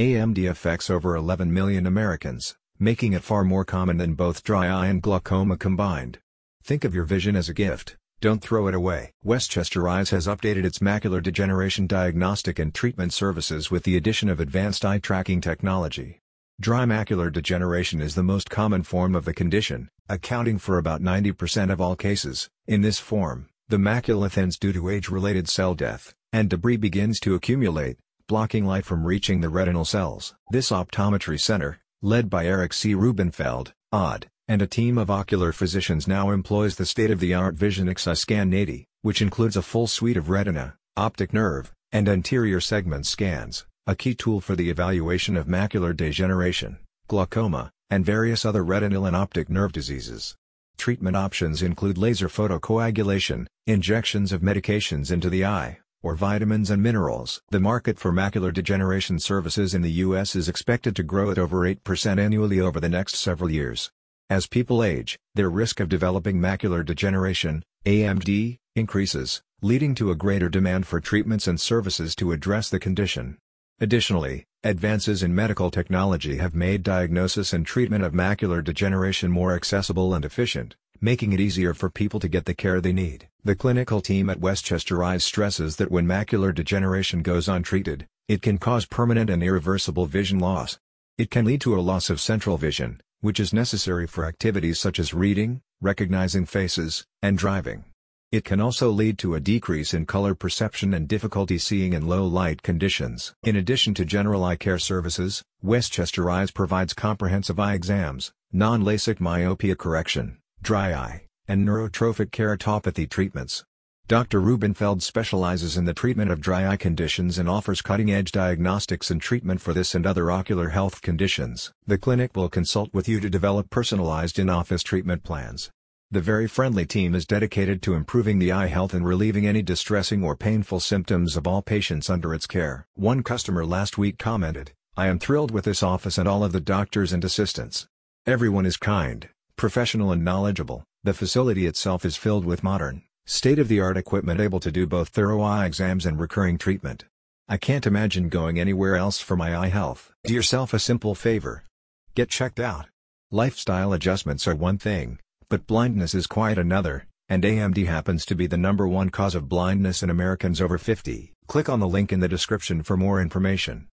AMD affects over 11 million Americans, making it far more common than both dry eye and glaucoma combined. Think of your vision as a gift, don't throw it away. Westchester Eyes has updated its macular degeneration diagnostic and treatment services with the addition of advanced eye tracking technology. Dry macular degeneration is the most common form of the condition, accounting for about 90% of all cases. In this form, the macula thins due to age-related cell death, and debris begins to accumulate, blocking light from reaching the retinal cells. This optometry center, led by Eric C. Rubenfeld, OD, and a team of ocular physicians now employs the state-of-the-art Vision Scan 80, which includes a full suite of retina, optic nerve, and anterior segment scans, a key tool for the evaluation of macular degeneration, glaucoma, and various other retinal and optic nerve diseases. Treatment options include laser photocoagulation, injections of medications into the eye, or vitamins and minerals. The market for macular degeneration services in the U.S. is expected to grow at over 8% annually over the next several years. As people age, their risk of developing macular degeneration, AMD, increases, leading to a greater demand for treatments and services to address the condition. Additionally, advances in medical technology have made diagnosis and treatment of macular degeneration more accessible and efficient, making it easier for people to get the care they need. The clinical team at Westchester Eyes stresses that when macular degeneration goes untreated, it can cause permanent and irreversible vision loss. It can lead to a loss of central vision, which is necessary for activities such as reading, recognizing faces, and driving. It can also lead to a decrease in color perception and difficulty seeing in low light conditions. In addition to general eye care services, Westchester Eyes provides comprehensive eye exams, non-LASIK myopia correction, dry eye, and neurotrophic keratopathy treatments. Dr. Rubenfeld specializes in the treatment of dry eye conditions and offers cutting-edge diagnostics and treatment for this and other ocular health conditions. The clinic will consult with you to develop personalized in-office treatment plans. The very friendly team is dedicated to improving the eye health and relieving any distressing or painful symptoms of all patients under its care. One customer last week commented, I am thrilled with this office and all of the doctors and assistants. Everyone is kind, professional and knowledgeable. The facility itself is filled with modern, State-of-the-art equipment able to do both thorough eye exams and recurring treatment. I can't imagine going anywhere else for my eye health. Do yourself a simple favor. Get checked out. Lifestyle adjustments are one thing, but blindness is quite another, and AMD happens to be the number one cause of blindness in Americans over 50. Click on the link in the description for more information.